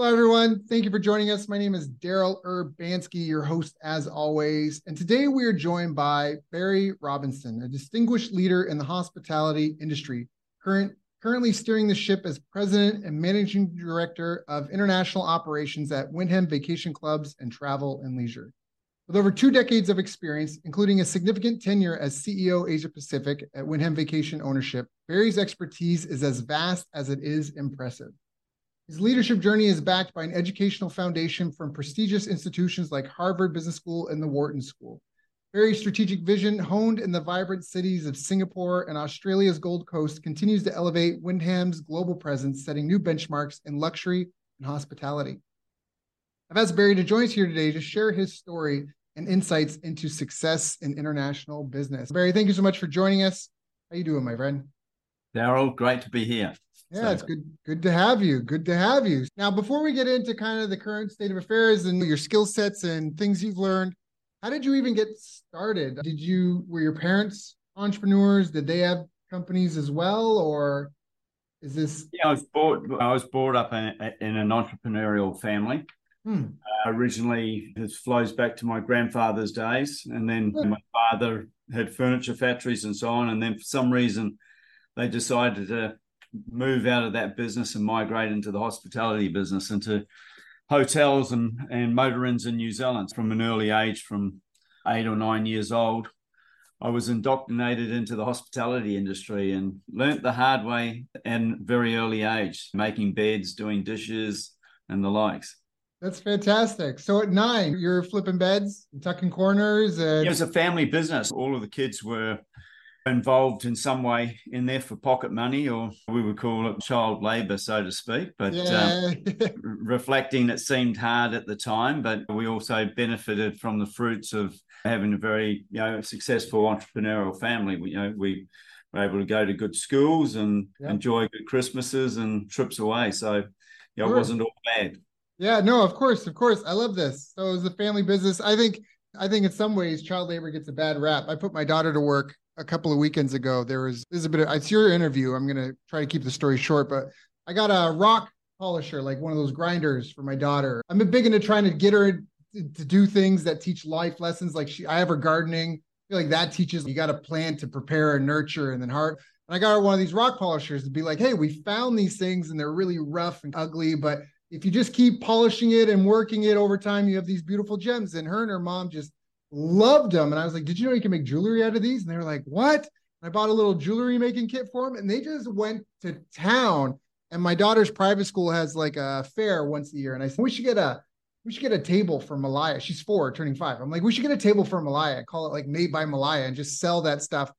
Hello, everyone. Thank you for joining us. My name is Daryl Urbanski, your host as always. And today we are joined by Barry Robinson, a distinguished leader in the hospitality industry, current, currently steering the ship as president and managing director of international operations at Wyndham Vacation Clubs and Travel and Leisure. With over two decades of experience, including a significant tenure as CEO Asia Pacific at Wyndham Vacation Ownership, Barry's expertise is as vast as it is impressive. His leadership journey is backed by an educational foundation from prestigious institutions like Harvard Business School and the Wharton School. Barry's strategic vision, honed in the vibrant cities of Singapore and Australia's Gold Coast, continues to elevate Wyndham's global presence, setting new benchmarks in luxury and hospitality. I've asked Barry to join us here today to share his story and insights into success in international business. Barry, thank you so much for joining us. How you doing, my friend? Daryl, great to be here. Yeah, so. it's good good to have you. Good to have you. Now, before we get into kind of the current state of affairs and your skill sets and things you've learned, how did you even get started? Did you were your parents entrepreneurs? Did they have companies as well or is this Yeah, I was brought I was brought up in, in an entrepreneurial family. Hmm. Uh, originally, this flows back to my grandfather's days, and then hmm. my father had furniture factories and so on. And then for some reason, they decided to move out of that business and migrate into the hospitality business, into hotels and, and motor inns in New Zealand from an early age, from eight or nine years old. I was indoctrinated into the hospitality industry and learnt the hard way at a very early age, making beds, doing dishes, and the likes. That's fantastic. So at nine, you're flipping beds, tucking corners, and it was a family business. All of the kids were involved in some way in there for pocket money, or we would call it child labor, so to speak. But yeah. um, reflecting, it seemed hard at the time, but we also benefited from the fruits of having a very you know successful entrepreneurial family. We, you know, we were able to go to good schools and yeah. enjoy good Christmases and trips away. So you know, sure. it wasn't all bad. Yeah, no, of course, of course. I love this. So it was a family business. I think I think in some ways child labor gets a bad rap. I put my daughter to work a couple of weekends ago. There was this is a bit of it's your interview. I'm gonna try to keep the story short, but I got a rock polisher, like one of those grinders for my daughter. I'm a big into trying to get her to, to do things that teach life lessons. Like she, I have her gardening. I feel like that teaches you got to plant to prepare and nurture and then heart. And I got her one of these rock polishers to be like, hey, we found these things and they're really rough and ugly, but if you just keep polishing it and working it over time, you have these beautiful gems. And her and her mom just loved them. And I was like, Did you know you can make jewelry out of these? And they were like, What? And I bought a little jewelry making kit for them. And they just went to town. And my daughter's private school has like a fair once a year. And I said, We should get a we should get a table for Malaya. She's four, turning five. I'm like, we should get a table for Malaya, call it like made by Malaya and just sell that stuff.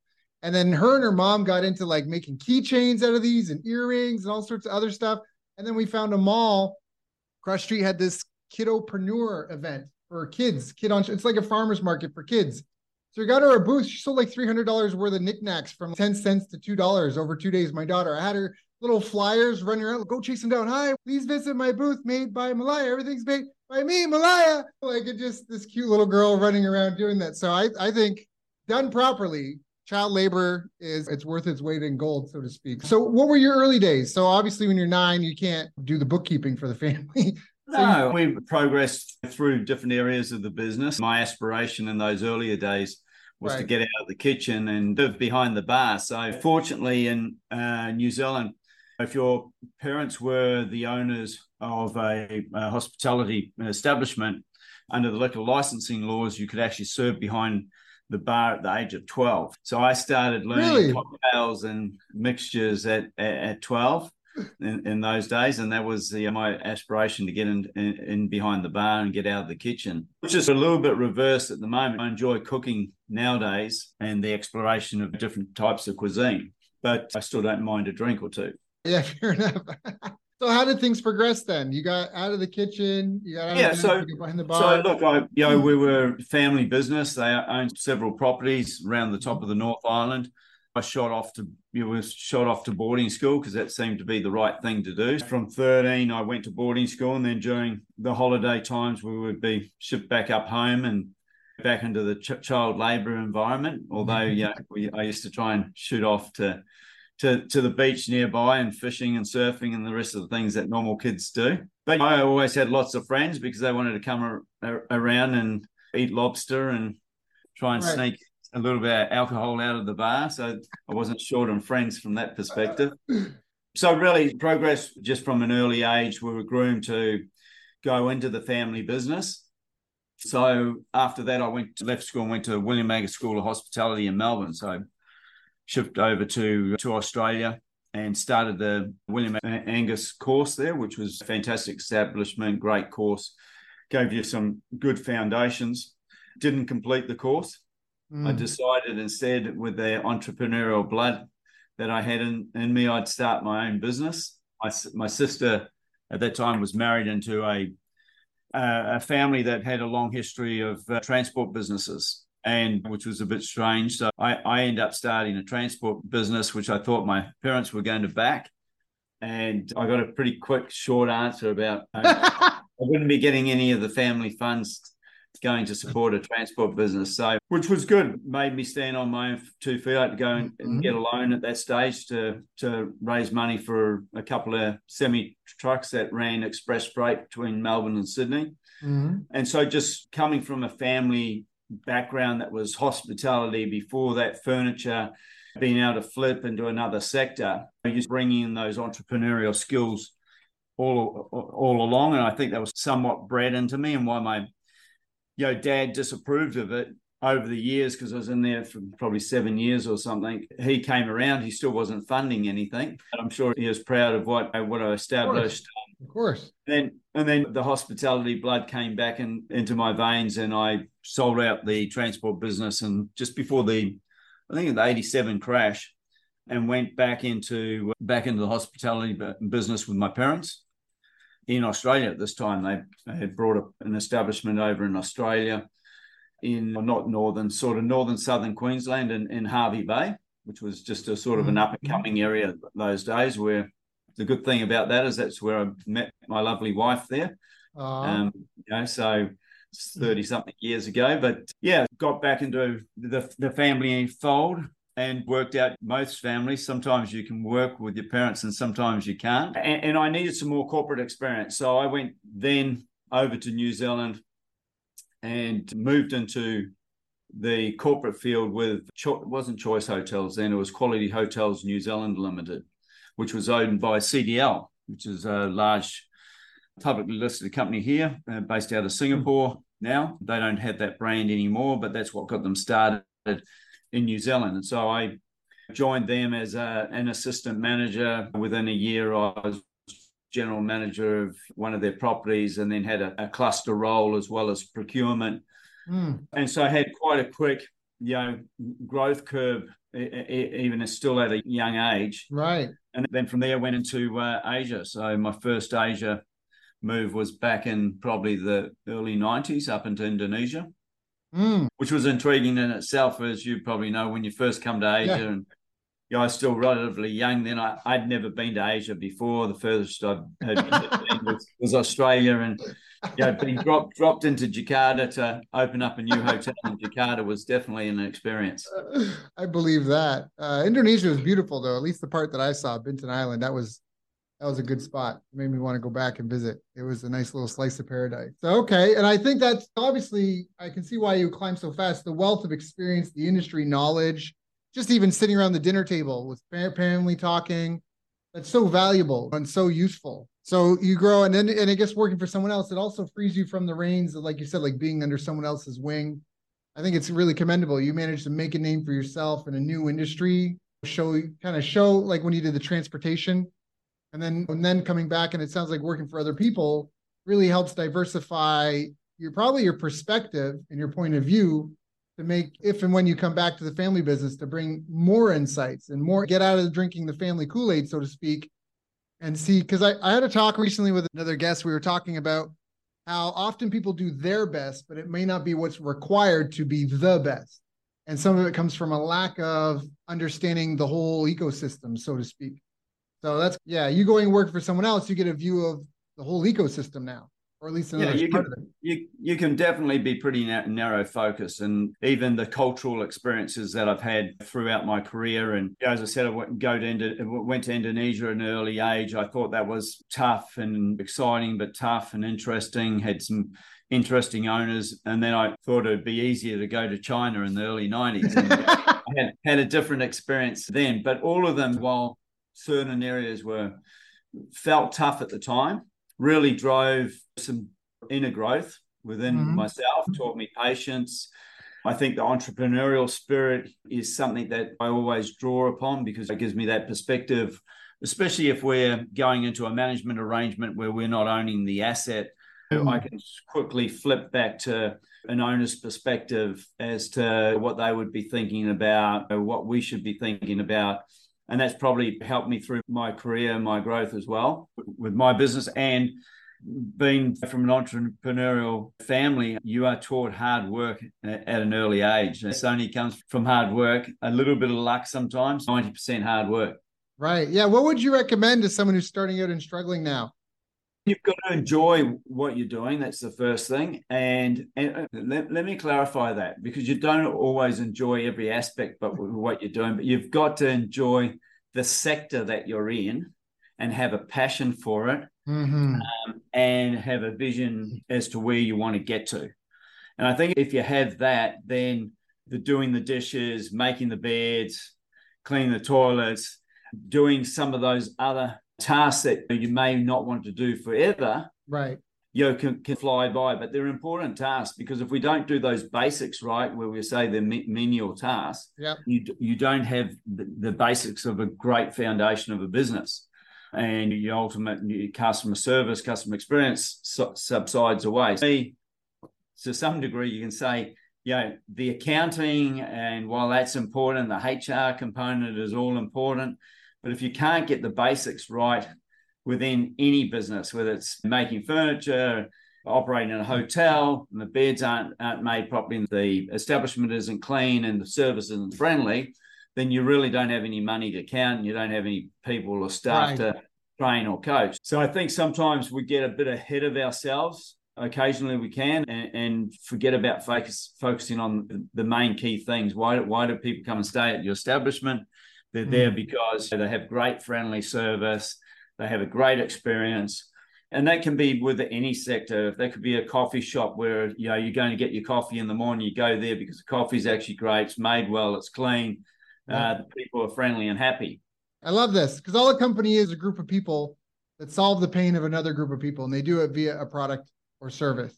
And then her and her mom got into like making keychains out of these and earrings and all sorts of other stuff. And then we found a mall Cross Street had this kidopreneur event for kids, kid on. It's like a farmer's market for kids. So we got her a booth. She sold like three hundred dollars worth of knickknacks from ten cents to two dollars over two days. My daughter, I had her little flyers running around. Go chase them down. Hi, please visit my booth made by Malaya. Everything's made by me, Malaya. Like it just this cute little girl running around doing that. So I I think done properly, child labor is it's worth its weight in gold, so to speak. So what were your early days? So obviously when you're nine, you can't do the bookkeeping for the family. No, we progressed through different areas of the business. My aspiration in those earlier days was right. to get out of the kitchen and live behind the bar. So, fortunately, in uh, New Zealand, if your parents were the owners of a, a, hospitality establishment under the liquor licensing laws, you could actually serve behind the bar at the age of 12. So I started learning really? cocktails and mixtures at, at, at 12 in, in those days, and that was the, my aspiration to get in, in, in behind the bar and get out of the kitchen. Which is a little bit reversed at the moment. I enjoy cooking nowadays and the exploration of different types of cuisine, but I still don't mind a drink or two. Yeah, fair enough. So how did things progress then? You got out of the kitchen, you got yeah, so, behind the bar. So look, I, you know, we were family business. They owned several properties around the top of the North Island. I shot off to you know, was shot off to boarding school because that seemed to be the right thing to do. From 13, I went to boarding school, and then during the holiday times, we would be shipped back up home and back into the ch- child labour environment. Although, mm-hmm. yeah, we, I used to try and shoot off to to to the beach nearby and fishing and surfing and the rest of the things that normal kids do. But I always had lots of friends because they wanted to come ar- around and eat lobster and try and right. sneak a little bit of alcohol out of the bar. So I wasn't short on friends from that perspective. So really progress just from an early age, we were groomed to go into the family business. So after that, I went to left school and went to William Angliss School of Hospitality in Melbourne. So shipped over to to Australia and started the William Angliss course there, which was a fantastic establishment, great course, gave you some good foundations. Didn't complete the course. Mm. I decided instead, with the entrepreneurial blood that I had in, in me, I'd start my own business. My, my sister at that time was married into a a family that had a long history of uh, transport businesses and which was a bit strange. So I, I ended up starting a transport business, which I thought my parents were going to back. And I got a pretty quick, short answer about I wouldn't be getting any of the family funds going to support a transport business. So, which was good, made me stand on my own two feet. To go and, and mm-hmm. get a loan at that stage to to raise money for a couple of semi trucks that ran express freight between Melbourne and Sydney. Mm-hmm. And so, just coming from a family background that was hospitality, before that, furniture, being able to flip into another sector, just bringing in those entrepreneurial skills all all along, and I think that was somewhat bred into me, and why my you know dad disapproved of it over the years because I was in there for probably seven years or something. He came around, he still wasn't funding anything, but I'm sure he was proud of what what I established. Of course. Then and then the hospitality blood came back in, into my veins, and I sold out the transport business. And just before the, I think the '87 crash, and went back into back into the hospitality business with my parents in Australia at this time. They, had brought up an establishment over in Australia, in not northern, sort of northern southern Queensland, in, in Hervey Bay, which was just a sort of an mm-hmm. up and coming area those days where the good thing about that is that's where I met my lovely wife there. Um, you know, so 30 something years ago. But yeah, got back into the, the family fold and worked out most families. Sometimes you can work with your parents and sometimes you can't. And, and I needed some more corporate experience. So I went then over to New Zealand and moved into the corporate field with it wasn't Choice Hotels then, it was Quality Hotels New Zealand Limited which was owned by CDL, which is a large publicly listed company here, uh, based out of Singapore now. They don't have that brand anymore, but that's what got them started in New Zealand. And so I joined them as a, an assistant manager. Within a year, I was general manager of one of their properties and then had a, a cluster role as well as procurement. Mm. And so I had quite a quick, you know, growth curve, even still at a young age. Right and then from there went into uh, Asia. So my first Asia move was back in probably the early '90s up into Indonesia, mm. which was intriguing in itself, as you probably know when you first come to Asia. Yeah. And you know, I was still relatively young then. I, would never been to Asia before. The furthest I had been was, was Australia, and you know, being dropped dropped into Jakarta to open up a new hotel in Jakarta was definitely an experience. I believe that. Uh, Indonesia was beautiful, though. At least the part that I saw, Bintan Island, that was that was a good spot. It made me want to go back and visit. It was a nice little slice of paradise. So okay, and I think that's obviously I can see why you climb so fast. The wealth of experience, the industry knowledge, just even sitting around the dinner table with family talking, that's so valuable and so useful. So you grow, and then and I guess working for someone else, it also frees you from the reins of, like you said, like being under someone else's wing. I think it's really commendable. You managed to make a name for yourself in a new industry, show kind of show like when you did the transportation, and then and then coming back, and it sounds like working for other people really helps diversify your probably your perspective and your point of view to make if and when you come back to the family business to bring more insights and more get out of drinking the family kool-aid so to speak and see because I, I had a talk recently with another guest. We were talking about how often people do their best, but it may not be what's required to be the best. And some of it comes from a lack of understanding the whole ecosystem, so to speak. So that's yeah, you going to work for someone else, you get a view of the whole ecosystem now or at least yeah, you can, you, you can definitely be pretty narrow focused and even the cultural experiences that I've had throughout my career and as I said I went, go to Indo- went to Indonesia at an early age. I thought that was tough and exciting but tough and interesting had some interesting owners and then I thought it'd be easier to go to China in the early 90s I had, had a different experience then. But all of them while certain areas were felt tough at the time really drove some inner growth within mm-hmm. myself, taught me patience. I think the entrepreneurial spirit is something that I always draw upon because it gives me that perspective, especially if we're going into a management arrangement where we're not owning the asset. Mm-hmm. I can quickly flip back to an owner's perspective as to what they would be thinking about, what we should be thinking about and that's probably helped me through my career my growth as well with my business and being from an entrepreneurial family, you are taught hard work at an early age. This only comes from hard work, a little bit of luck sometimes, 90% hard work. Right. Yeah. What would you recommend to someone who's starting out and struggling now? You've got to enjoy what you're doing. That's the first thing. And, and uh, let, let me clarify that because you don't always enjoy every aspect but what you're doing, but you've got to enjoy the sector that you're in and have a passion for it mm-hmm. um, and have a vision as to where you want to get to. And I think if you have that, then the doing the dishes, making the beds, cleaning the toilets, doing some of those other tasks that you may not want to do forever. Right. You know, can, can fly by, but they're important tasks because if we don't do those basics right, where we say they're menial tasks, yep. you you don't have the, the basics of a great foundation of a business, and your ultimate customer service, customer experience subsides away. So, to some degree, you can say, you know, the accounting, and while that's important, the HR component is all important but if you can't get the basics right within any business, whether it's making furniture, operating in a hotel, and the beds aren't, aren't made properly, and the establishment isn't clean, and the service isn't friendly, then you really don't have any money to count, and you don't have any people or staff right. to train or coach. So I think sometimes we get a bit ahead of ourselves. Occasionally we can and, and forget about focus focusing on the main key things. Why, why do people come and stay at your establishment? They're mm. there because they have great friendly service, they have a great experience. And that can be with any sector. That could be a coffee shop where you know you're going to get your coffee in the morning, you go there because the coffee is actually great, it's made well, it's clean, uh, the people are friendly and happy. I love this because all a company is a group of people that solve the pain of another group of people, and they do it via a product or service.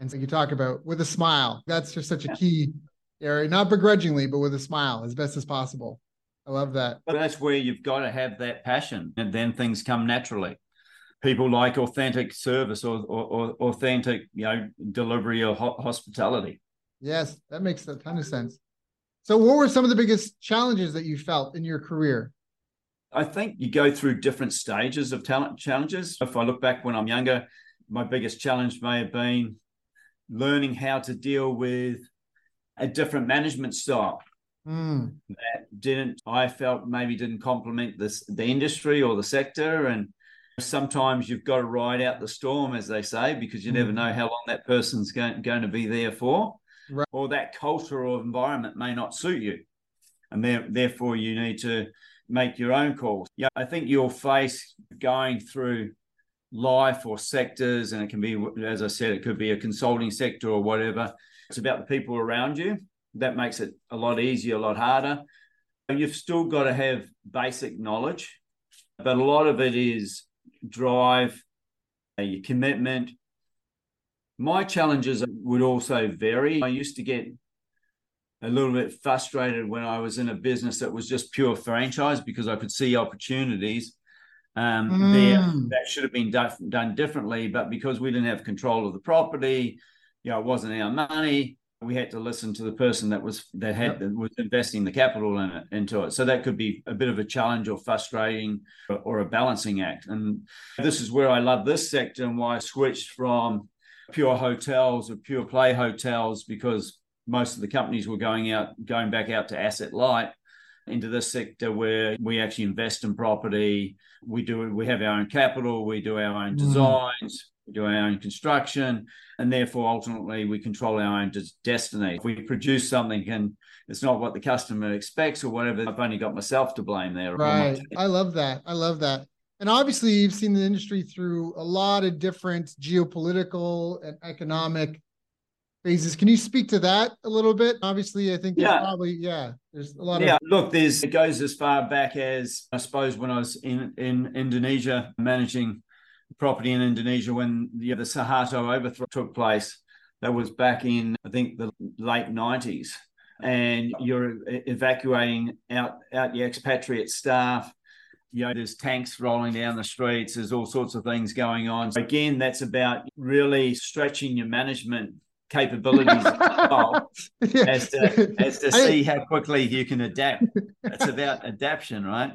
And so you talk about with a smile. That's just such a key area, not begrudgingly, but with a smile as best as possible. I love that. But that's where you've got to have that passion, and then things come naturally. People like authentic service or, or, or authentic, you know, delivery or ho- hospitality. Yes, that makes a ton of sense. So, what were some of the biggest challenges that you felt in your career? I think you go through different stages of talent challenges. If I look back when I'm younger, my biggest challenge may have been learning how to deal with a different management style mm. that didn't I felt maybe didn't complement this the industry or the sector and sometimes you've got to ride out the storm as they say because you mm. never know how long that person's going, going to be there for right. or that culture or environment may not suit you and there, therefore you need to make your own calls yeah i think you'll face going through life or sectors and it can be as i said it could be a consulting sector or whatever it's about the people around you that makes it a lot easier, a lot harder. You've still got to have basic knowledge, but a lot of it is drive, uh, your commitment. My challenges would also vary. I used to get a little bit frustrated when I was in a business that was just pure franchise because I could see opportunities um, mm. there that should have been done, done differently. But because we didn't have control of the property, you know, it wasn't our money we had to listen to the person that was that had yep. was investing the capital in it into it. So that could be a bit of a challenge or frustrating or, or a balancing act. And this is where I love this sector and why I switched from pure hotels or pure play hotels because most of the companies were going out going back out to asset light into this sector where we actually invest in property we do we have our own capital we do our own mm. designs we do our own construction and therefore ultimately we control our own destiny if we produce something and it's not what the customer expects or whatever i've only got myself to blame there right i love that i love that and obviously you've seen the industry through a lot of different geopolitical and economic phases. Can you speak to that a little bit? Obviously, I think yeah. probably yeah. There's a lot yeah, of yeah. Look, there's it goes as far back as I suppose when I was in in Indonesia managing property in Indonesia when the, the Suharto overthrow took place. That was back in I think the late '90s, and you're evacuating out out your expatriate staff. You know, there's tanks rolling down the streets. There's all sorts of things going on. So again, that's about really stretching your management capabilities yeah. as to, as to see how quickly you can adapt. It's about adaptation, right?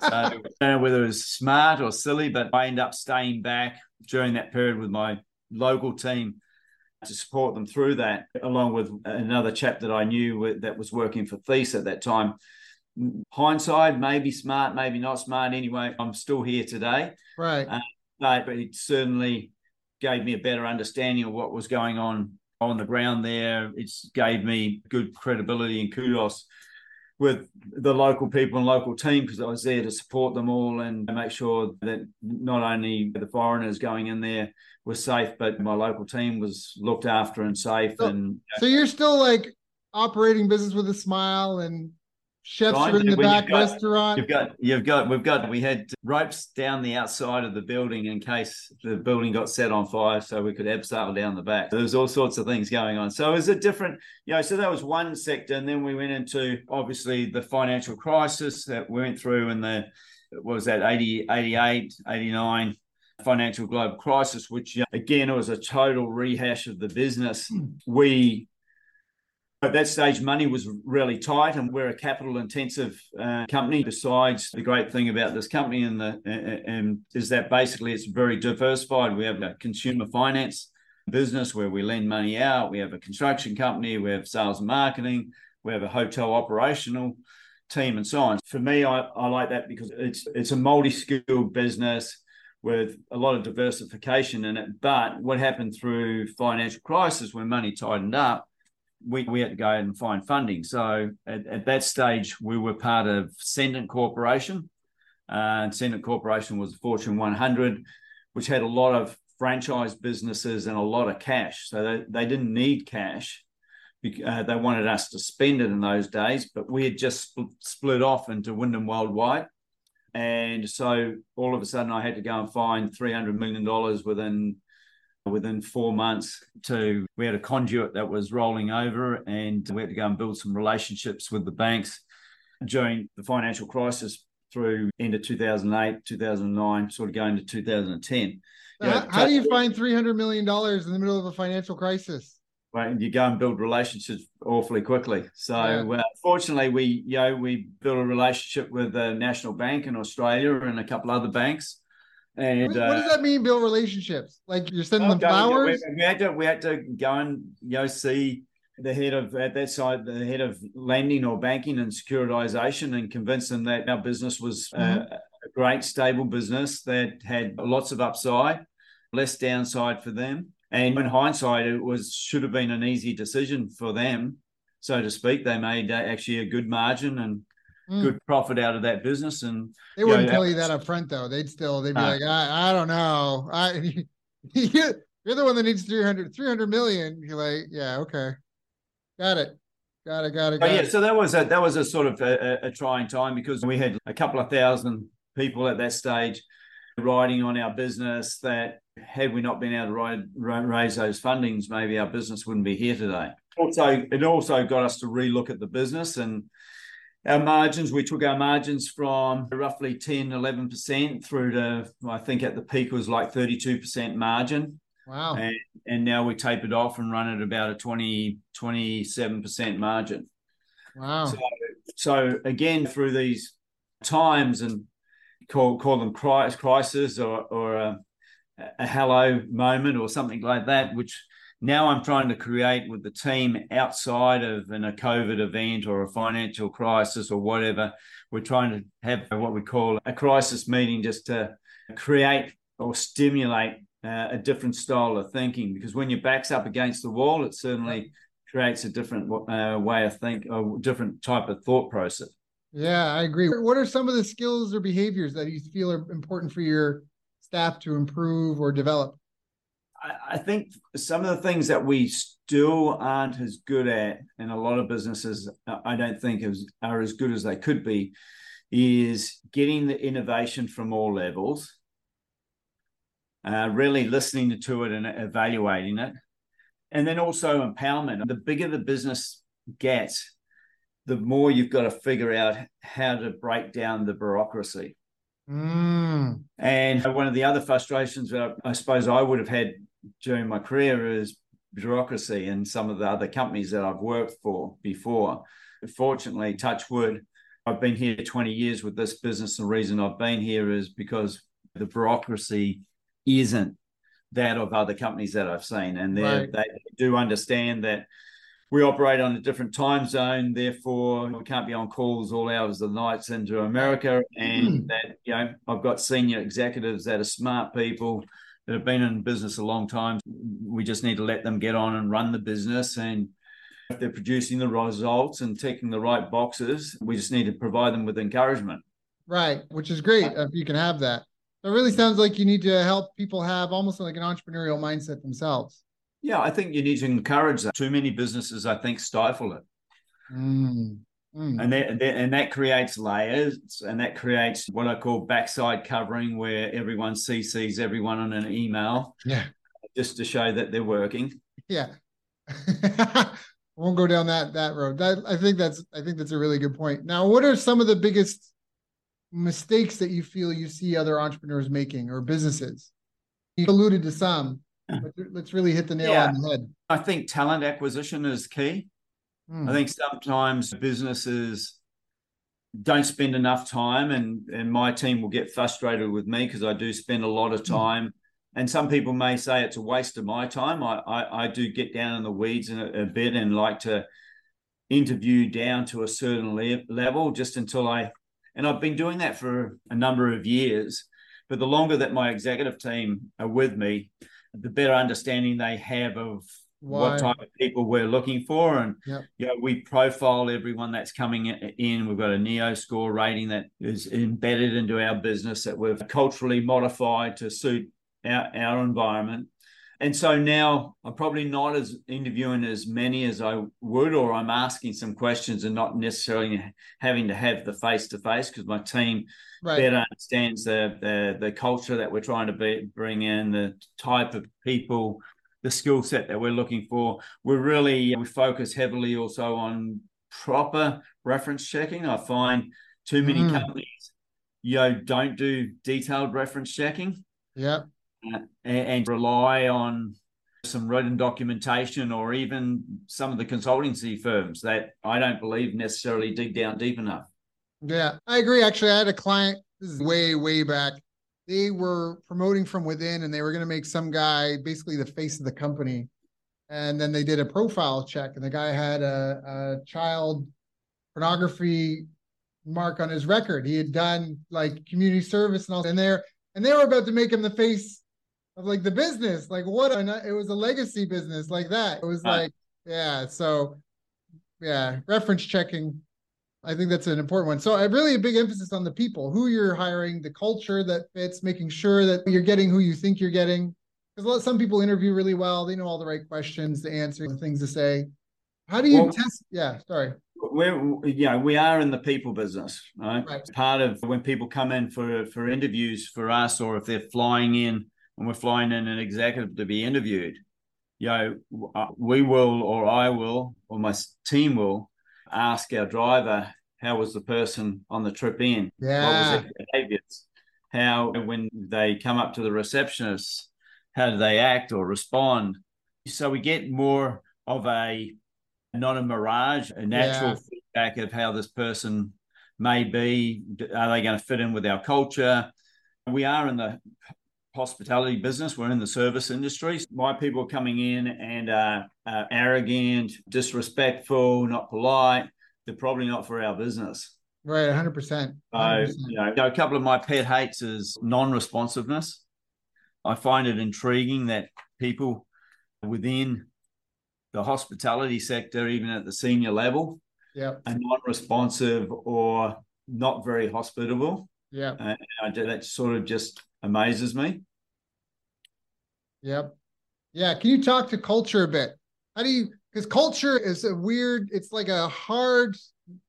So I don't know whether it was smart or silly, but I end up staying back during that period with my local team to support them through that, along with another chap that I knew that was working for Thiess at that time. Hindsight, maybe smart, maybe not smart. Anyway, I'm still here today. Right. Uh, but it certainly gave me a better understanding of what was going on on the ground there. It's gave me good credibility and kudos with the local people and local team because I was there to support them all and make sure that not only the foreigners going in there were safe, but my local team was looked after and safe. So, and so you're still like operating business with a smile and chefs are in the back got, restaurant. You've got, you've got, we've got, we had ropes down the outside of the building in case the building got set on fire, so we could abseil down the back. There was all sorts of things going on. So it was a different, you know, so that was one sector, and then we went into obviously the financial crisis that we went through, and the was that 80, 88, 89 financial globe crisis, which again it was a total rehash of the business. Hmm. We at that stage, money was really tight, and we're a capital intensive uh, company. Besides, the great thing about this company and the and is that basically it's very diversified. We have a consumer finance business where we lend money out. We have a construction company. We have sales and marketing. We have a hotel operational team, and so on. For me, I, I like that because it's it's a multi skilled business with a lot of diversification in it. But what happened through financial crisis when money tightened up we, we had to go and find funding. So at, at that stage, we were part of Cendant Corporation. Uh, and Cendant Corporation was a Fortune 100, which had a lot of franchise businesses and a lot of cash. So they, they didn't need cash. Uh, they wanted us to spend it in those days, but we had just split, split off into Wyndham Worldwide. And so all of a sudden, I had to go and find $300 million within within four months to we had a conduit that was rolling over and we had to go and build some relationships with the banks during the financial crisis through into 2008 2009 sort of going to 2010 how, how do you find 300 million dollars in the middle of a financial crisis Right, you go and build relationships awfully quickly. So, yeah. uh, fortunately, we you know we built a relationship with the National Bank in Australia and a couple other banks, and what, uh, does that mean? Build relationships? Like you're sending them flowers? We, we, had to we had to go and you know see the head of at that side, the head of lending or banking and securitization, and convince them that our business was uh, mm-hmm. a great, stable business that had lots of upside, less downside for them. And in hindsight, it was should have been an easy decision for them, so to speak. They made uh, actually a good margin and mm. good profit out of that business. And they wouldn't know, tell you that up front though. They'd still they'd be uh, like, I, I don't know. I you're the one that needs 300, 300 million. You're like, yeah, okay. Got it. Got it. Got it. Got yeah. It. So that was a that was a sort of a, a trying time because we had a couple of thousand people at that stage riding on our business that had we not been able to ride, raise those fundings, maybe our business wouldn't be here today. Also, it also got us to relook at the business and our margins, we took our margins from roughly 10, 11% through to, I think at the peak was like 32% margin. Wow. And, and now we tape it off and run at about a 20, 27% margin. Wow. So, so again, through these times and call call them crisis or, or a, a hello moment or something like that, which now I'm trying to create with the team outside of in a COVID event or a financial crisis or whatever. We're trying to have what we call a crisis meeting just to create or stimulate uh, a different style of thinking. Because when your back's up against the wall, it certainly creates a different uh, way of think, a different type of thought process. Yeah, I agree. What are some of the skills or behaviors that you feel are important for your staff to improve or develop? I think some of the things that we still aren't as good at, and a lot of businesses I don't think is, are as good as they could be, is getting the innovation from all levels, uh, really listening to it and evaluating it, and then also empowerment. The bigger the business gets, the more you've got to figure out how to break down the bureaucracy. Mm. And one of the other frustrations that I suppose I would have had during my career is bureaucracy and some of the other companies that I've worked for before. Fortunately, touch wood, I've been here 20 years with this business. The reason I've been here is because the bureaucracy isn't that of other companies that I've seen. And right. they do understand that we operate on a different time zone, therefore we can't be on calls all hours of the nights into America. And mm. that, you know, I've got senior executives that are smart people that have been in business a long time. We just need to let them get on and run the business. And if they're producing the results and ticking the right boxes, we just need to provide them with encouragement. Right, which is great if you can have that. It really sounds like you need to help people have almost like an entrepreneurial mindset themselves. Yeah, I think you need to encourage that. Too many businesses, I think, stifle it. Mm. Mm. And that, and that creates layers, and that creates what I call backside covering, where everyone CCs everyone on an email, yeah, just to show that they're working. Yeah, won't go down that that road. That I think that's I think that's a really good point. Now, what are some of the biggest mistakes that you feel you see other entrepreneurs making or businesses? You alluded to some, but let's really hit the nail yeah. on the head. I think talent acquisition is key. Mm. I think sometimes businesses don't spend enough time, and and my team will get frustrated with me because I do spend a lot of hmm. time. Mm. And some people may say it's a waste of my time. I I, I do get down in the weeds a, a bit and like to interview down to a certain le- level just until I and I've been doing that for a number of years. But the longer that my executive team are with me, the better understanding they have of why? what type of people we're looking for. And yep. you know, we profile everyone that's coming in. We've got a NEO score rating that is embedded into our business that we've culturally modified to suit our, our environment. And so now I'm probably not as interviewing as many as I would, or I'm asking some questions and not necessarily having to have the face to face because my team right. better understands the, the the culture that we're trying to be, bring in, the type of people the skill set that we're looking for. We're really we focus heavily also on proper reference checking. I find too many mm. companies, you know, don't do detailed reference checking. Yeah. Uh, and, and rely on some written documentation or even some of the consultancy firms that I don't believe necessarily dig down deep enough. Yeah, I agree. Actually, I had a client way, way back they were promoting from within and they were going to make some guy basically the face of the company. And then they did a profile check, and the guy had a, a child pornography mark on his record. He had done like community service and all, and there, and they were about to make him the face of like the business. Like what? A, it was a legacy business like that. It was like, yeah. So, yeah, reference checking I think that's an important one. So, I really a big emphasis on the people, who you're hiring, the culture that fits, making sure that you're getting who you think you're getting. Because some people interview really well, they know all the right questions to answer, the things to say. How do you well, test? Yeah, sorry. We're you know we are in the people business, right? right? Part of when people come in for for interviews for us, or if they're flying in and we're flying in an executive to be interviewed, you know, uh, we will, or I will, or my team will ask our driver how was the person on the trip in? Yeah. What was their behaviors? How when they come up to the receptionist, how do they act or respond? So we get more of a not a mirage, a natural yeah. feedback of how this person may be. Are they going to fit in with our culture? We are in the hospitality business. We're in the service industry. My people are coming in and are, are arrogant, disrespectful, not polite. They're probably not for our business. Right, 100%. 100%. So, you know, a couple of my pet hates is non responsiveness. I find it intriguing that people within the hospitality sector, even at the senior level, yep. are non responsive or not very hospitable. Yeah. Uh, and I, that sort of just amazes me. Yep. Yeah. Can you talk to culture a bit? How do you, because culture is a weird, it's like a hard,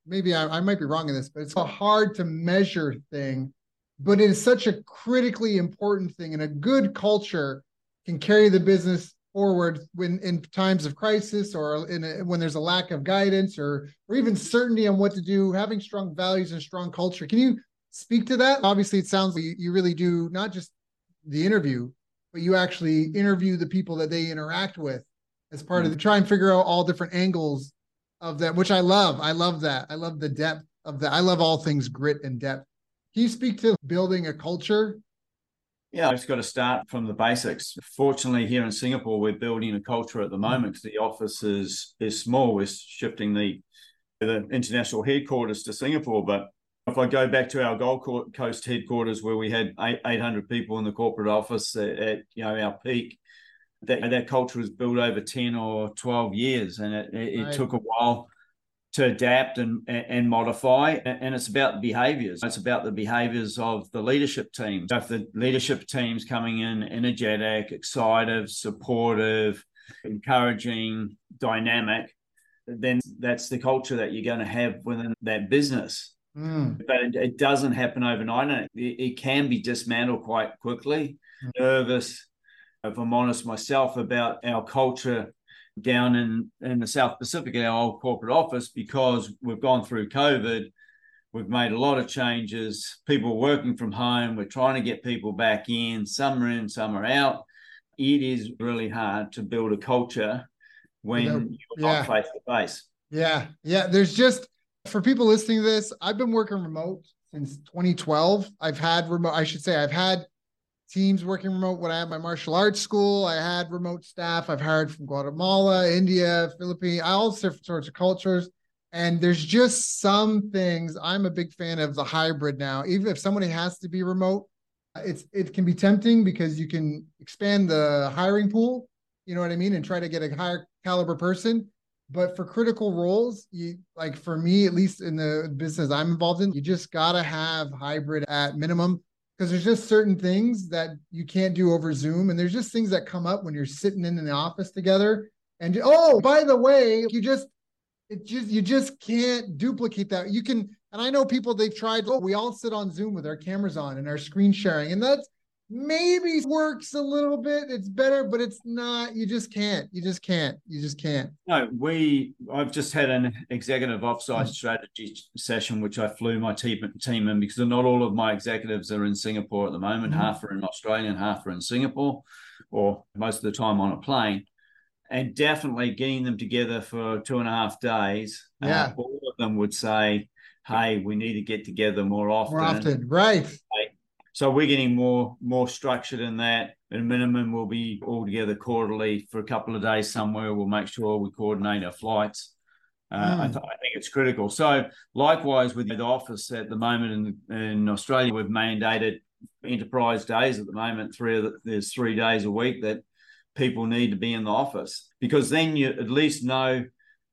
maybe I, I might be wrong in this, but it's a hard to measure thing but it is such a critically important thing and a good culture can carry the business forward when in times of crisis or in a, when there's a lack of guidance or or even certainty on what to do having strong values and strong culture can you speak to that obviously it sounds like you really do not just the interview but you actually interview the people that they interact with as part mm-hmm. of the try and figure out all different angles of that which i love i love that i love the depth of that i love all things grit and depth can you speak to building a culture? Yeah, I've just got to start from the basics. Fortunately, here in Singapore, we're building a culture at the moment because the office is is small. We're shifting the the international headquarters to Singapore, but if I go back to our Gold Coast headquarters where we had 800 people in the corporate office at, at you know our peak, that that culture was built over 10 or 12 years, and it, it, right. it took a while to adapt and and modify and it's about the behaviors. It's about the behaviors of the leadership team. So if the leadership team's coming in energetic excited supportive encouraging dynamic then that's the culture that you're going to have within that business mm. but it, it, doesn't happen overnight and it, it can be dismantled quite quickly mm. nervous if i'm honest myself about our culture down in, in the South Pacific in our old corporate office because we've gone through COVID. We've made a lot of changes. People working from home. We're trying to get people back in. Some are in, some are out. It is really hard to build a culture when you are yeah. not face to face. Yeah. Yeah. There's just, for people listening to this, I've been working remote since 2012. I've had remote, I should say, I've had teams working remote when I had my martial arts school. I had remote staff I've hired from Guatemala, India, Philippines, all different sorts of cultures. And there's just some things I'm a big fan of the hybrid now. Even if somebody has to be remote, it's it can be tempting because you can expand the hiring pool, you know what I mean, and try to get a higher caliber person. But for critical roles, you like for me, at least in the business I'm involved in, you just gotta have hybrid at minimum because there's just certain things that you can't do over Zoom. And there's just things that come up when you're sitting in the office together. And oh, by the way, you just it just you just can't duplicate that. You can, and I know people they've tried, oh, we all sit on Zoom with our cameras on and our screen sharing, and that's maybe works a little bit. It's better, but it's not. You just can't. You just can't. You just can't. No, we. I've just had an executive offsite strategy session, which I flew my team team in because not all of my executives are in Singapore at the moment. Mm-hmm. Half are in Australia, and half are in Singapore, or most of the time on a plane. And definitely getting them together for two and a half days. Uh, yeah, uh, all of them would say, "Hey, we need to get together more often." More often, right? So we're getting more more structured in that. At a minimum, we'll be all together quarterly for a couple of days somewhere. We'll make sure we coordinate our flights. Uh, mm. I, th- I, think it's critical. So likewise with the office at the moment in, in Australia, we've mandated enterprise days at the moment. Three the, there's three days a week that people need to be in the office because then you at least know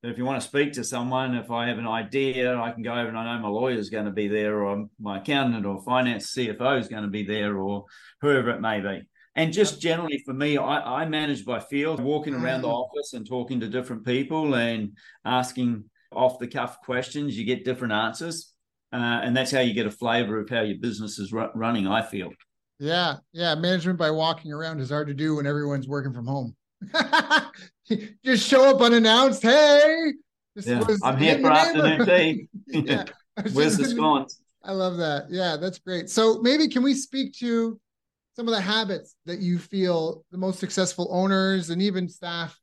that if you want to speak to someone, if I have an idea, I can go over and I know my lawyer is going to be there, or my accountant or finance CFO is going to be there, or whoever it may be. And just generally for me, I, I manage by feel, walking around the mm. office and talking to different people and asking off the cuff questions. You get different answers. Uh, and that's how you get a flavor of how your business is ru- running, I feel. Yeah. Yeah. Management by walking around is hard to do when everyone's working from home. just show up unannounced. Hey, yeah, I'm here for afternoon tea. yeah. Where's the scones? I love that. Yeah, that's great. So maybe can we speak to some of the habits that you feel the most successful owners and even staff,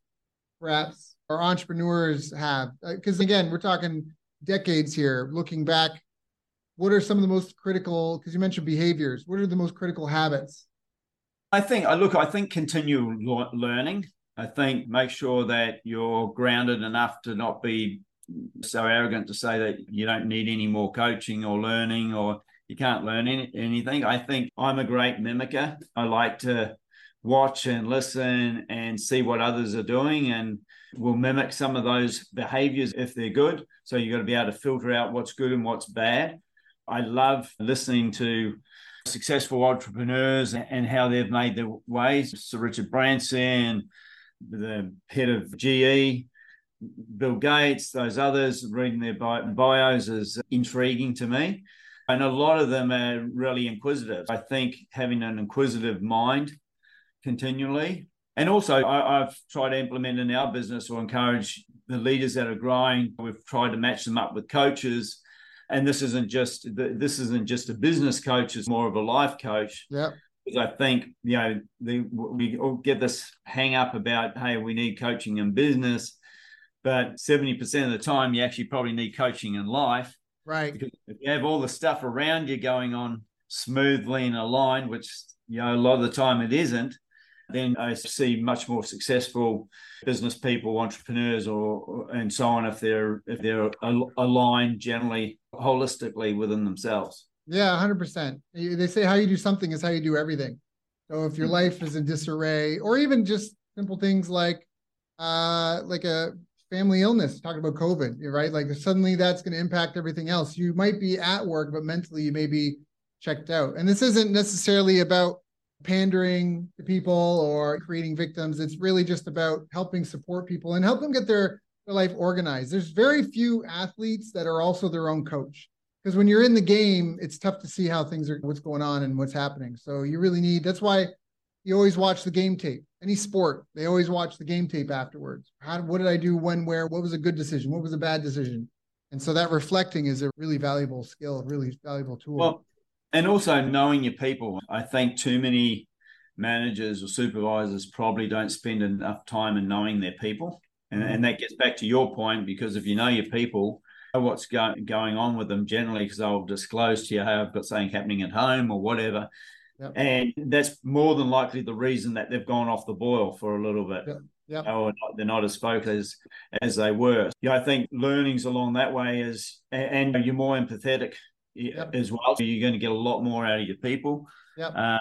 perhaps, or entrepreneurs have? Because uh, again, we're talking decades here. Looking back, what are some of the most critical? Because you mentioned behaviors. What are the most critical habits? I think I look. I think continue learning. I think make sure that you're grounded enough to not be so arrogant to say that you don't need any more coaching or learning or you can't learn any, anything. I think I'm a great mimicker. I like to watch and listen and see what others are doing and will mimic some of those behaviors if they're good. So you've got to be able to filter out what's good and what's bad. I love listening to successful entrepreneurs and how they've made their ways. Sir Richard Branson, the head of GE, Bill Gates, those others, reading their bios is intriguing to me. And a lot of them are really inquisitive. I think having an inquisitive mind continually. And also, I, have tried to implement in our business or encourage the leaders that are growing. We've tried to match them up with coaches. And this isn't just this isn't just a business coach; it's more of a life coach. Yeah. Because I think you know the, we all get this hang up about hey, we need coaching in business, but seventy percent of the time, you actually probably need coaching in life. Right. Because if you have all the stuff around you going on smoothly and aligned, which you know a lot of the time it isn't, then I see much more successful business people, entrepreneurs, or and so on if they're if they're aligned generally holistically within themselves. Yeah, hundred percent. They say how you do something is how you do everything. So if your mm-hmm. life is in disarray, or even just simple things like uh like a family illness, talking about COVID, right? Like suddenly that's going to impact everything else. You might be at work, but mentally you may be checked out. And this isn't necessarily about pandering to people or creating victims. It's really just about helping support people and help them get their, their life organized. There's very few athletes that are also their own coach. Because when you're in the game, it's tough to see how things are, what's going on and what's happening. So you really need, that's why you always watch the game tape. Any sport, they always watch the game tape afterwards. How, what did I do when, where? What was a good decision? What was a bad decision? And so that reflecting is a really valuable skill, a really valuable tool. Well, and also knowing your people. I think too many managers or supervisors probably don't spend enough time in knowing their people. And, mm-hmm. and that gets back to your point because if you know your people, what's go- going on with them generally, because they'll disclose to you, hey, I've got something happening at home or whatever. Yep. And that's more than likely the reason that they've gone off the boil for a little bit. Yep. Yep. Or they're not as focused as, as they were. Yeah, I think learnings along that way is, and, and you're more empathetic yep. as well. So you're going to get a lot more out of your people. Yep. Um,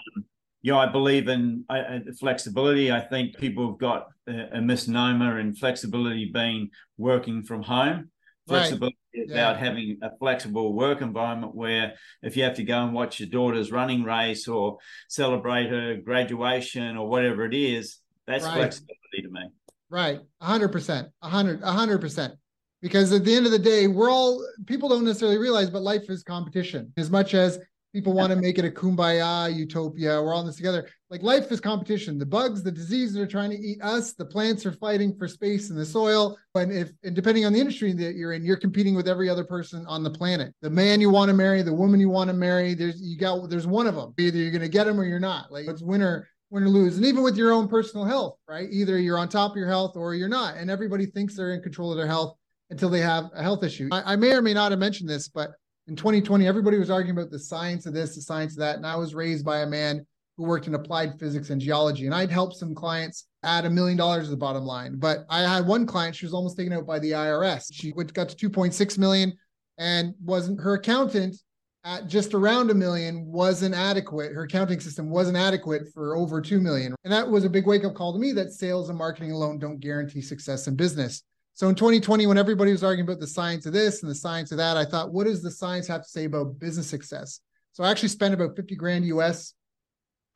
know, I believe in uh, flexibility. I think people have got a, a, misnomer in flexibility being working from home. Flexibility right. is yeah. about having a flexible work environment where if you have to go and watch your daughter's running race or celebrate her graduation or whatever it is, that's right. flexibility to me. Right. Hundred percent. A hundred, a hundred percent because at the end of the day, we're all people don't necessarily realize, but life is competition. As much as people want to make it a kumbaya utopia, we're all in this together. Like life is competition. The bugs, the diseases are trying to eat us. The plants are fighting for space in the soil. And if and depending on the industry that you're in, you're competing with every other person on the planet. The man you want to marry, the woman you want to marry, there's you got there's one of them. Either you're going to get them or you're not. Like it's winner win or lose. And even with your own personal health, right? Either you're on top of your health or you're not. And everybody thinks they're in control of their health until they have a health issue. I, I, may or may not have mentioned this, but in 2020, everybody was arguing about the science of this, the science of that. And I was raised by a man who worked in applied physics and geology. And I'd helped some clients add a million dollars to the bottom line. But I had one client, she was almost taken out by the IRS. She went, got to 2.6 million and wasn't her accountant at just around a million wasn't adequate. Her accounting system wasn't adequate for over 2 million. And that was a big wake up call to me that sales and marketing alone don't guarantee success in business. So in 2020, when everybody was arguing about the science of this and the science of that, I thought, what does the science have to say about business success? So I actually spent about 50 grand US,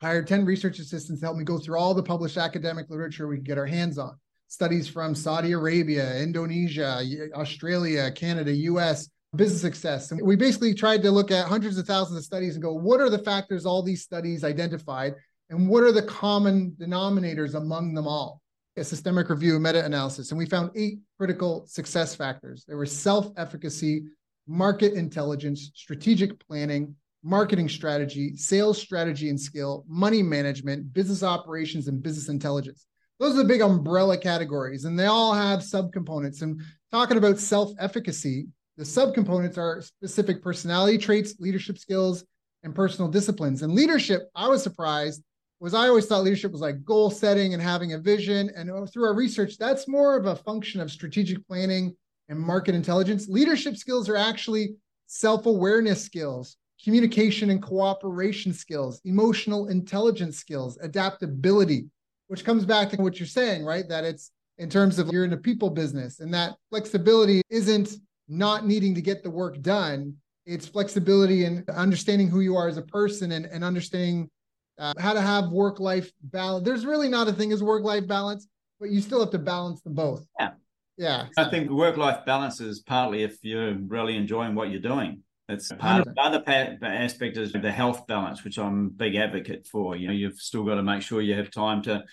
hired 10 research assistants to help me go through all the published academic literature we could get our hands on. Studies from Saudi Arabia, Indonesia, Australia, Canada, US, business success. And we basically tried to look at hundreds of thousands of studies and go, what are the factors all these studies identified? And what are the common denominators among them all? a systemic review, meta-analysis, and we found eight critical success factors. There were self-efficacy, market intelligence, strategic planning, marketing strategy, sales strategy and skill, money management, business operations, and business intelligence. Those are the big umbrella categories, and they all have subcomponents. And talking about self efficacy, the subcomponents are specific personality traits, leadership skills, and personal disciplines. And leadership, I was surprised, was I always thought leadership was like goal setting and having a vision. And through our research, that's more of a function of strategic planning and market intelligence. Leadership skills are actually self awareness skills, communication and cooperation skills, emotional intelligence skills, adaptability, which comes back to what you're saying, right? That it's in terms of you're in a people business and that flexibility isn't not needing to get the work done. It's flexibility and understanding who you are as a person and, and understanding uh, how to have work life balance. There's really not a thing as work life balance, but you still have to balance them both. Yeah. Yeah. I think work life balance is partly if you're really enjoying what you're doing. It's part of the other aspect is the health balance, which I'm a big advocate for. You know, you've still got to make sure you have time to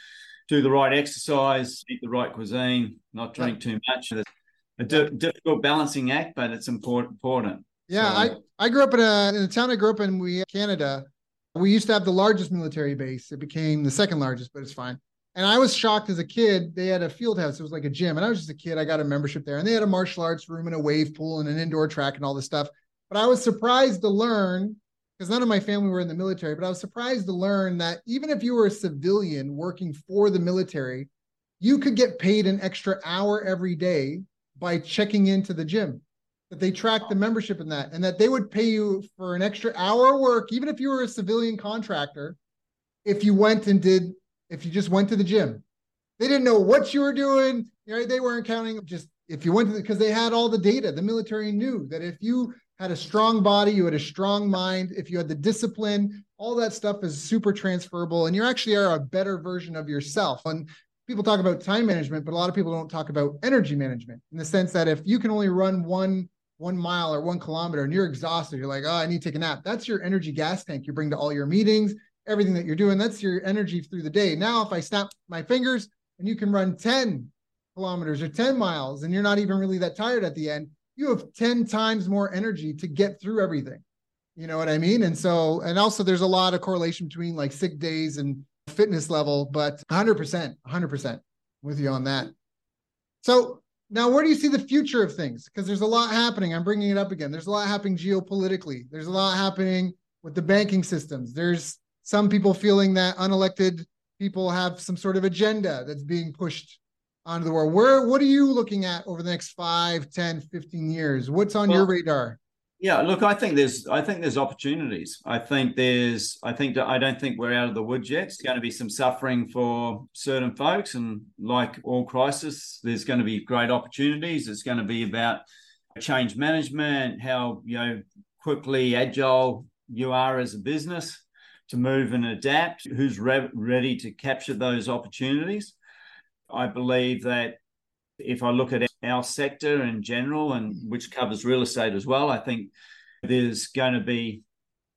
do the right exercise, eat the right cuisine, not drink too much. It's a di- difficult balancing act, but it's important. important. Yeah, so, I, I grew up in a in a town I grew up in, we Canada. We used to have the largest military base. It became the second largest, but it's fine. And I was shocked as a kid. They had a field house. It was like a gym. And I was just a kid. I got a membership there. And they had a martial arts room and a wave pool and an indoor track and all this stuff. But I was surprised to learn, because none of my family were in the military, but I was surprised to learn that even if you were a civilian working for the military, you could get paid an extra hour every day by checking into the gym. That they track the membership in that, and that they would pay you for an extra hour of work, even if you were a civilian contractor, if you went and did, if you just went to the gym. They didn't know what you were doing. You know, they weren't counting just if you went to because the, they had all the data. The military knew that if you had a strong body, you had a strong mind, if you had the discipline, all that stuff is super transferable and you actually are a better version of yourself. And people talk about time management, but a lot of people don't talk about energy management in the sense that if you can only run one one mile or one kilometer and you're exhausted, you're like, oh, I need to take a nap. That's your energy gas tank you bring to all your meetings, everything that you're doing. That's your energy through the day. Now, if I snap my fingers and you can run 10 kilometers or 10 miles and you're not even really that tired at the end, you have 10 times more energy to get through everything. You know what I mean? And so, and also there's a lot of correlation between like sick days and fitness level, but 100%, 100% with you on that. So now where do you see the future of things? Because there's a lot happening. I'm bringing it up again. There's a lot happening geopolitically. There's a lot happening with the banking systems. There's some people feeling that unelected people have some sort of agenda that's being pushed onto the world. Where what are you looking at over the next 5, 10, 15 years? What's on well, your radar? Yeah, look, I think there's I think there's opportunities. I think there's I think I don't think we're out of the woods yet. It's going to be some suffering for certain folks and like all crisis, there's going to be great opportunities. It's going to be about change management, how you know quickly agile you are as a business to move and adapt, who's re- ready to capture those opportunities. I believe that if I look at our sector in general, and which covers real estate as well, I think there's going to be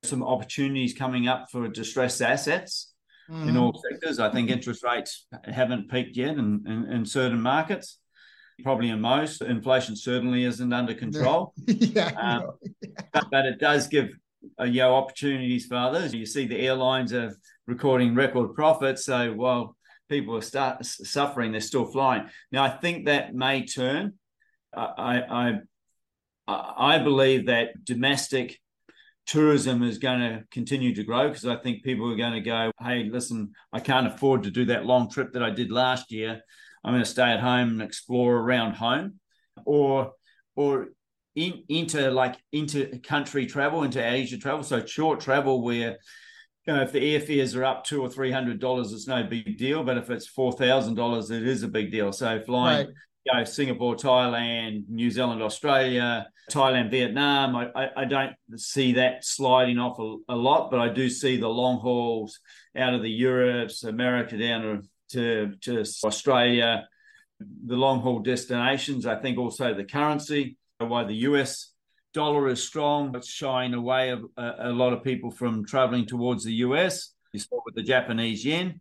some opportunities coming up for distressed assets mm. in all sectors. I think interest rates haven't peaked yet in, in, in certain markets, probably in most. Inflation certainly isn't under control. yeah, um, but, but, it does give uh, you know, opportunities for others. You see the airlines are recording record profits. So while people are start suffering, they're still flying. Now, I think that may turn. I I I believe that domestic tourism is going to continue to grow because I think people are going to go, hey, listen, I can't afford to do that long trip that I did last year. I'm going to stay at home and explore around home, or or in, into like into country travel, into Asia travel, so short travel where you know, if the airfares are up two or three hundred dollars, it's no big deal. But if it's four thousand dollars, it is a big deal. So flying, right. you know, Singapore, Thailand, New Zealand, Australia, Thailand, Vietnam, I, I, I don't see that sliding off a, a, lot, but I do see the long hauls out of the Europes, America down to, to, to Australia, the long haul destinations. I think also the currency, why the US dollar is strong. It's shying away a, uh, a, lot of people from traveling towards the US. You saw with the Japanese yen.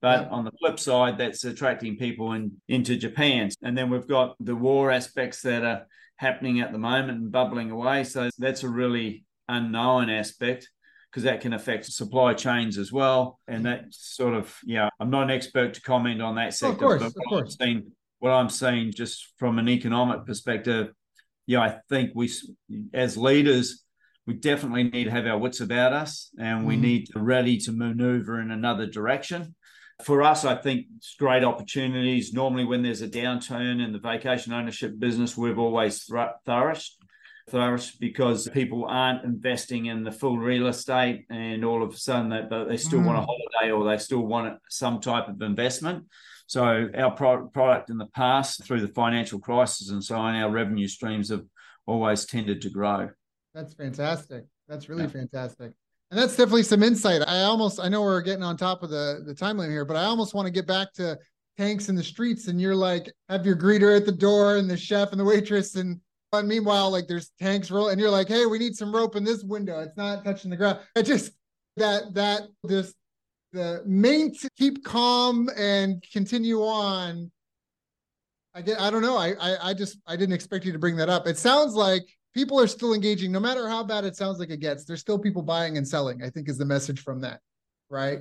But on the flip side, that's attracting people in, into Japan. And then we've got the war aspects that are happening at the moment and bubbling away. So that's a really unknown aspect. because that can affect supply chains as well. And that sort of, yeah, I'm not an expert to comment on that sector. Oh, of course, of course. I'm seeing, what I'm saying just from an economic perspective, yeah, I think we, as leaders, we definitely need to have our wits about us and we mm-hmm. need to ready to maneuver in another direction. For us, I think it's great opportunities. Normally, when there's a downturn in the vacation ownership business, we've always flourished flourished because people aren't investing in the full real estate and all of a sudden they, they still mm. want a mm. holiday or they still want some type of investment. So our pro- product in the past through the financial crisis and so on, our revenue streams have always tended to grow. That's fantastic. That's really yeah. fantastic. And that's definitely some insight. I almost I know we're getting on top of the the timeline here, but I almost want to get back to tanks in the streets and you're like have your greeter at the door and the chef and the waitress and and meanwhile, like there's tanks roll, and you're like, hey, we need some rope in this window. It's not touching the ground. It just that that this the main to keep calm and continue on. I get I don't know. I, I I just I didn't expect you to bring that up. It sounds like people are still engaging, no matter how bad it sounds like it gets. There's still people buying and selling. I think is the message from that, right?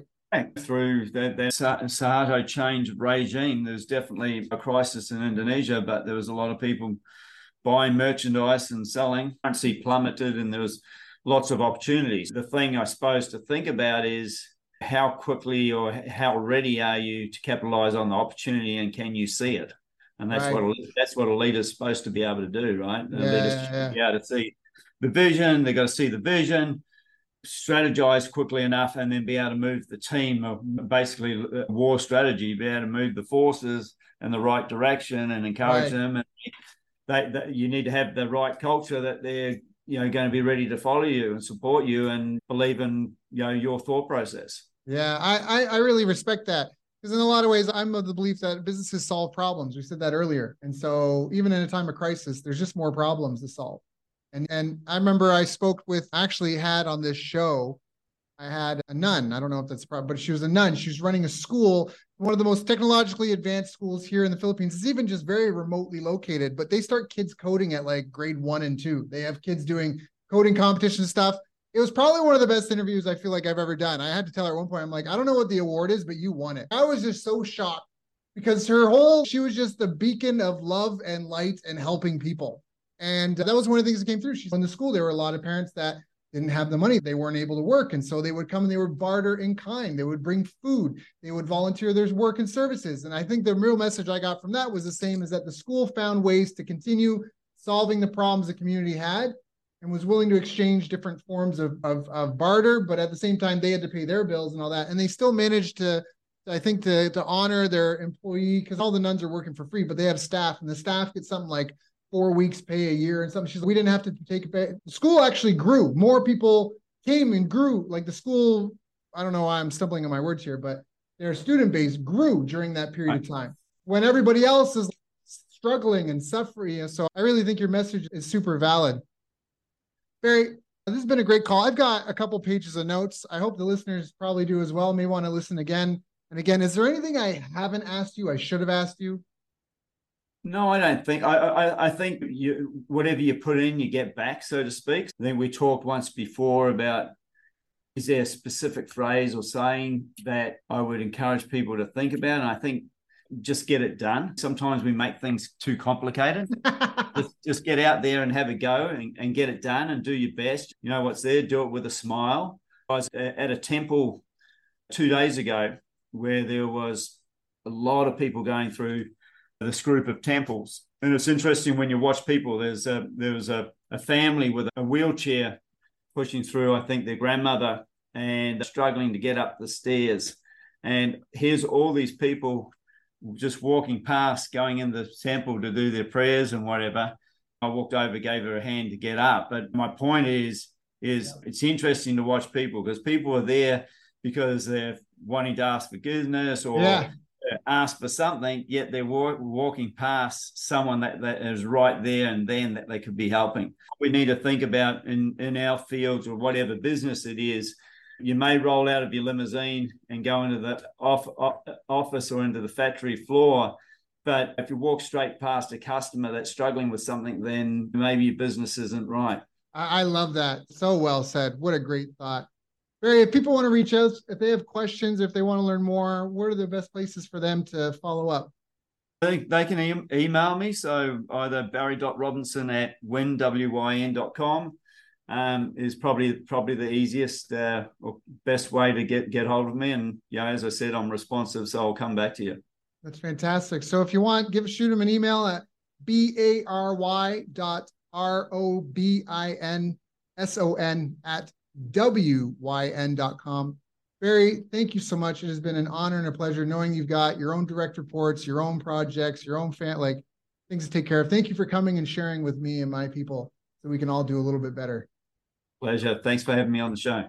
Through that, the Suharto change regime, there's definitely a crisis in Indonesia, but there was a lot of people buying merchandise and selling. Currency plummeted and there was lots of opportunities. The thing I suppose to think about is how quickly or how ready are you to capitalize on the opportunity and can you see it? And that's right. what a, that's what a leader's supposed to be able to do, right? Yeah, leaders yeah. be able to see the vision. They've got to see the vision, strategize quickly enough, and then be able to move the team. Basically, uh, war strategy, be able to move the forces in the right direction and encourage right. them and they, that you need to have the right culture that they're you know going to be ready to follow you and support you and believe in you know your thought process. Yeah i i, I really respect that because in a lot of ways i'm of the belief that businesses solve problems. We said that earlier. And so even in a time of crisis there's just more problems to solve. And and i remember i spoke with actually had on this show I had a nun. I don't know if that's a problem, but she was a nun. She was running a school, one of the most technologically advanced schools here in the Philippines. It's even just very remotely located, but they start kids coding at like grade one and two. They have kids doing coding competition stuff. It was probably one of the best interviews I feel like I've ever done. I had to tell her at one point, I'm like, I don't know what the award is, but you won it. I was just so shocked because her whole, she was just the beacon of love and light and helping people. And that was one of the things that came through. She's in the school. There were a lot of parents that didn't have the money. They weren't able to work. And so they would come and they would barter in kind. They would bring food. They would volunteer their work and services. And I think the real message I got from that was the same as that the school found ways to continue solving the problems the community had and was willing to exchange different forms of, of, of barter. But at the same time, they had to pay their bills and all that. And they still managed to, I think, to, to honor their employee because all the nuns are working for free, but they have staff and the staff get something like four weeks pay a year and something. She's like, we didn't have to take it back. The school actually grew. More people came and grew. Like the school, I don't know why I'm stumbling on my words here, but their student base grew during that period right. of time when everybody else is struggling and suffering. And so I really think your message is super valid. Barry, this has been a great call. I've got a couple pages of notes. I hope the listeners probably do as well. May want to listen again and again. Is there anything I haven't asked you? I should have asked you. No, I don't think. I, I, I think you whatever you put in, you get back, so to speak. I think we talked once before about is there a specific phrase or saying that I would encourage people to think about? And I think just get it done. Sometimes we make things too complicated. just, just, get out there and have a go and, and get it done and do your best. You know what's there, do it with a smile. I was at a temple two days ago where there was a lot of people going through this group of temples. And it's interesting when you watch people. There's a there was a, a family with a wheelchair pushing through. I think their grandmother and struggling to get up the stairs. And here's all these people just walking past, going in the temple to do their prayers and whatever. I walked over, gave her a hand to get up. But my point is, is it's interesting to watch people because people are there because they're wanting to ask forgiveness or yeah ask for something, yet they're walk, walking past someone that, that is right there and then that they could be helping. We need to think about in, in our fields or whatever business it is. You may roll out of your limousine and go into the off, off, office or into the factory floor. But if you walk straight past a customer that's struggling with something, then maybe your business isn't right. I love that. So well said. What a great thought. Barry, if people want to reach out, if they have questions, if they want to learn more, what are the best places for them to follow up? I think they can e- email me. So either barry.robinson at winwyn.com um, is probably probably the easiest uh, or best way to get get hold of me. And yeah, as I said, I'm responsive, so I'll come back to you. That's fantastic. So if you want, give shoot them an email at b a r y dot r o b i n s o n at w y n dot com. Barry, thank you so much. It has been an honor and a pleasure knowing you've got your own direct reports, your own projects, your own fan like things to take care of. Thank you for coming and sharing with me and my people so we can all do a little bit better. Pleasure. Thanks for having me on the show.